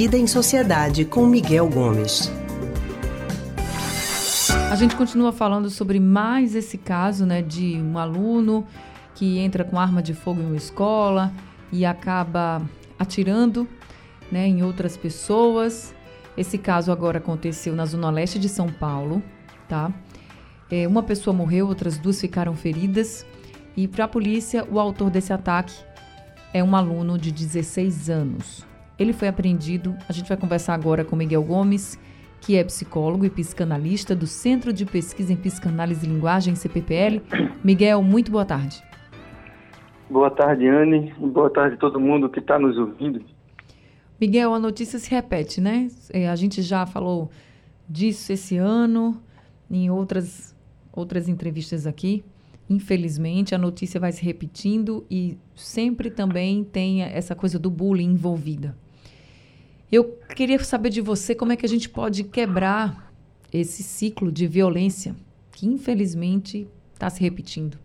Vida em Sociedade com Miguel Gomes. A gente continua falando sobre mais esse caso, né, de um aluno que entra com arma de fogo em uma escola e acaba atirando, né, em outras pessoas. Esse caso agora aconteceu na zona leste de São Paulo, tá? É, uma pessoa morreu, outras duas ficaram feridas. E para a polícia, o autor desse ataque é um aluno de 16 anos. Ele foi apreendido. A gente vai conversar agora com Miguel Gomes, que é psicólogo e psicanalista do Centro de Pesquisa em Psicanálise e Linguagem, CPPL. Miguel, muito boa tarde. Boa tarde, Anne. Boa tarde a todo mundo que está nos ouvindo. Miguel, a notícia se repete, né? É, a gente já falou disso esse ano, em outras, outras entrevistas aqui. Infelizmente, a notícia vai se repetindo e sempre também tem essa coisa do bullying envolvida. Eu queria saber de você como é que a gente pode quebrar esse ciclo de violência que, infelizmente, está se repetindo.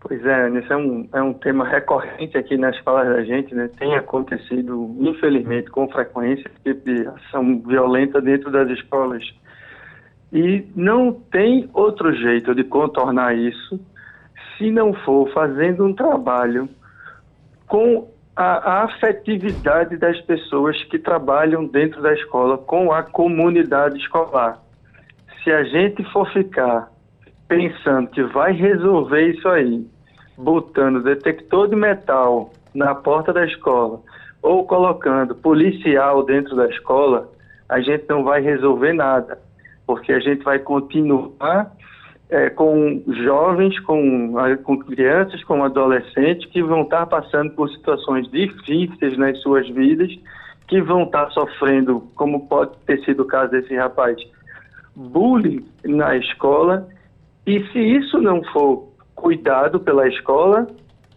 Pois é, esse é um, é um tema recorrente aqui nas falas da gente, né? Tem acontecido, infelizmente, com frequência, tipo de ação violenta dentro das escolas. E não tem outro jeito de contornar isso se não for fazendo um trabalho com a, a afetividade das pessoas que trabalham dentro da escola, com a comunidade escolar. Se a gente for ficar pensando que vai resolver isso aí, botando detector de metal na porta da escola ou colocando policial dentro da escola, a gente não vai resolver nada, porque a gente vai continuar é, com jovens, com, com crianças, com adolescentes que vão estar passando por situações difíceis nas suas vidas, que vão estar sofrendo, como pode ter sido o caso desse rapaz, bullying na escola. E se isso não for cuidado pela escola,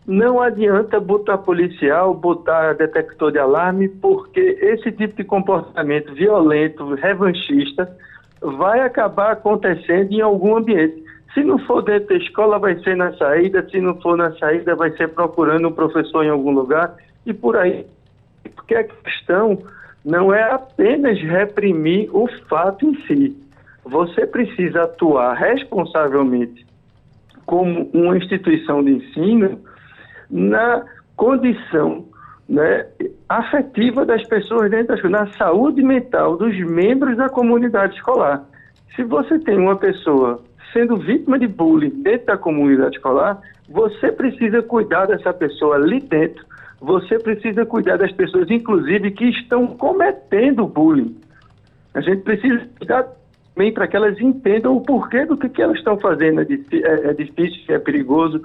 não adianta botar policial, botar detector de alarme, porque esse tipo de comportamento violento, revanchista, vai acabar acontecendo em algum ambiente. Se não for dentro da escola, vai ser na saída, se não for na saída, vai ser procurando um professor em algum lugar e por aí. Porque a questão não é apenas reprimir o fato em si. Você precisa atuar responsavelmente como uma instituição de ensino na condição né, afetiva das pessoas dentro da escola, na saúde mental dos membros da comunidade escolar. Se você tem uma pessoa sendo vítima de bullying dentro da comunidade escolar, você precisa cuidar dessa pessoa ali dentro. Você precisa cuidar das pessoas, inclusive, que estão cometendo bullying. A gente precisa cuidar também para que elas entendam o porquê do que, que elas estão fazendo. É, é, é difícil, é perigoso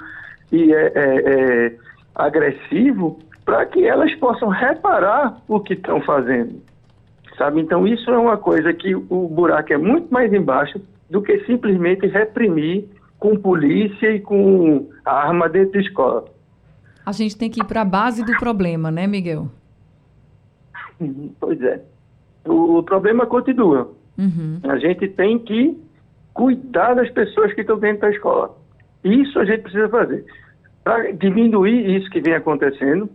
e é, é, é agressivo, para que elas possam reparar o que estão fazendo. Sabe? Então, isso é uma coisa que o buraco é muito mais embaixo do que simplesmente reprimir com polícia e com arma dentro da escola. A gente tem que ir para a base do problema, né, Miguel? Uhum, pois é. O, o problema continua. Uhum. A gente tem que cuidar das pessoas que estão dentro da escola. Isso a gente precisa fazer. Para diminuir isso que vem acontecendo,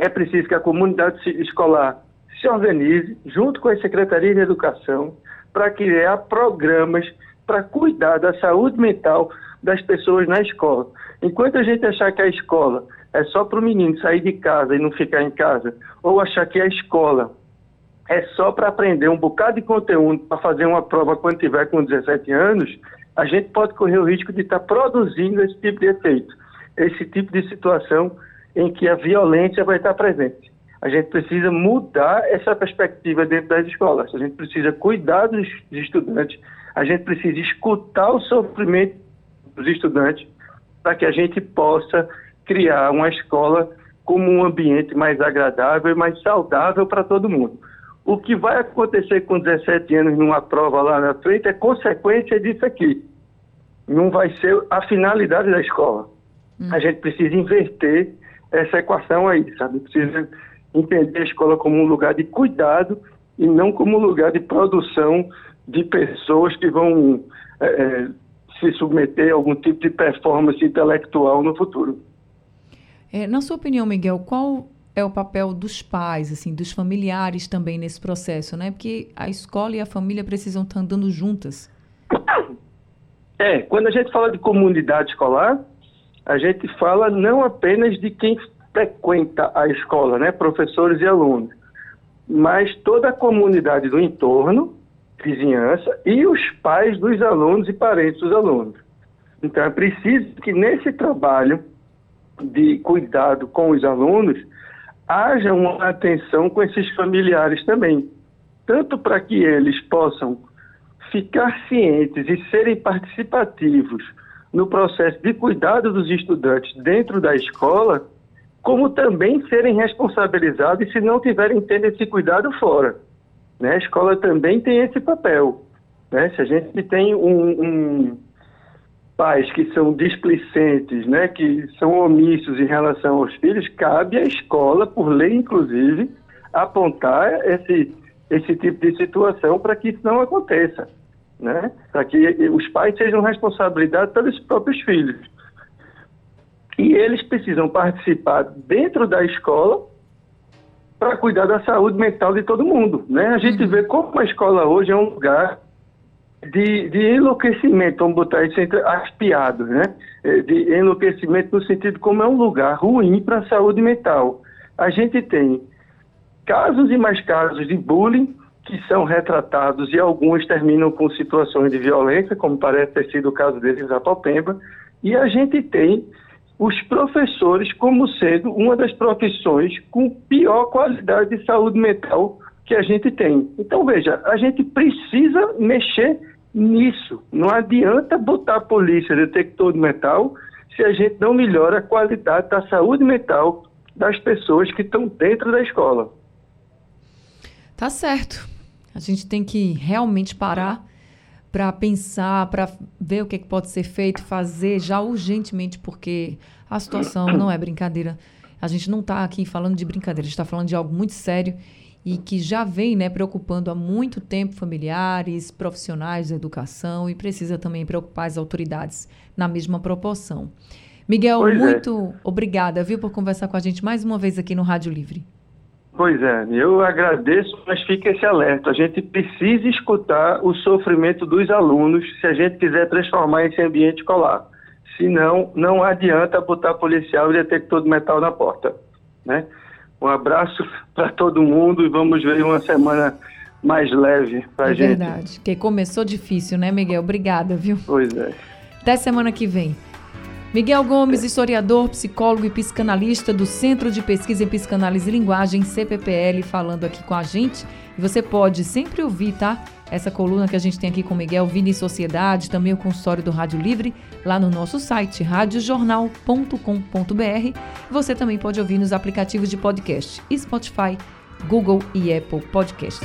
é preciso que a comunidade escolar se organize junto com a Secretaria de Educação para criar programas para cuidar da saúde mental das pessoas na escola. Enquanto a gente achar que a escola é só para o menino sair de casa e não ficar em casa, ou achar que a escola é só para aprender um bocado de conteúdo para fazer uma prova quando tiver com 17 anos, a gente pode correr o risco de estar tá produzindo esse tipo de efeito, esse tipo de situação em que a violência vai estar presente. A gente precisa mudar essa perspectiva dentro das escolas. A gente precisa cuidar dos estudantes, a gente precisa escutar o sofrimento dos estudantes para que a gente possa criar uma escola como um ambiente mais agradável e mais saudável para todo mundo. O que vai acontecer com 17 anos numa prova lá na frente é consequência disso aqui. Não vai ser a finalidade da escola. Hum. A gente precisa inverter essa equação aí, sabe? Precisa entender a escola como um lugar de cuidado e não como um lugar de produção de pessoas que vão é, é, se submeter a algum tipo de performance intelectual no futuro. É, na sua opinião, Miguel, qual é o papel dos pais, assim, dos familiares também nesse processo, né? Porque a escola e a família precisam estar andando juntas. É, quando a gente fala de comunidade escolar, a gente fala não apenas de quem frequenta a escola, né, professores e alunos, mas toda a comunidade do entorno, vizinhança e os pais dos alunos e parentes dos alunos. Então é preciso que nesse trabalho de cuidado com os alunos haja uma atenção com esses familiares também, tanto para que eles possam ficar cientes e serem participativos no processo de cuidado dos estudantes dentro da escola, como também serem responsabilizados se não tiverem tendo esse cuidado fora. Né? A escola também tem esse papel. Né? Se a gente tem um, um pais que são displicentes, né, que são omissos em relação aos filhos, cabe à escola, por lei inclusive, apontar esse, esse tipo de situação para que isso não aconteça, né? para que os pais sejam responsabilizados pelos próprios filhos. E eles precisam participar dentro da escola para cuidar da saúde mental de todo mundo. Né? A gente uhum. vê como a escola hoje é um lugar de, de enlouquecimento, vamos botar isso entre as piadas, né? É, de enlouquecimento no sentido como é um lugar ruim para a saúde mental. A gente tem casos e mais casos de bullying que são retratados e alguns terminam com situações de violência, como parece ter sido o caso deles em Apopemba, e a gente tem os professores como sendo uma das profissões com pior qualidade de saúde mental que a gente tem. Então, veja, a gente precisa mexer nisso. Não adianta botar a polícia detector de metal se a gente não melhora a qualidade da saúde mental das pessoas que estão dentro da escola. Tá certo. A gente tem que realmente parar para pensar, para ver o que, é que pode ser feito, fazer já urgentemente, porque a situação não é brincadeira. A gente não está aqui falando de brincadeira, a gente está falando de algo muito sério e que já vem né, preocupando há muito tempo familiares, profissionais da educação e precisa também preocupar as autoridades na mesma proporção. Miguel, pois é. muito é. obrigada, viu, por conversar com a gente mais uma vez aqui no Rádio Livre. Pois é, eu agradeço, mas fica esse alerta. A gente precisa escutar o sofrimento dos alunos se a gente quiser transformar esse ambiente escolar. Senão, não adianta botar policial e detector de metal na porta, né? Um abraço para todo mundo e vamos ver uma semana mais leve para a é gente. É verdade, porque começou difícil, né, Miguel? Obrigada, viu? Pois é. Até semana que vem. Miguel Gomes, historiador, psicólogo e psicanalista do Centro de Pesquisa em Psicanálise e Linguagem, CPPL, falando aqui com a gente. E você pode sempre ouvir, tá? essa coluna que a gente tem aqui com Miguel, Vida e Sociedade, também o consultório do Rádio Livre, lá no nosso site radiojornal.com.br. Você também pode ouvir nos aplicativos de podcast Spotify, Google e Apple Podcast.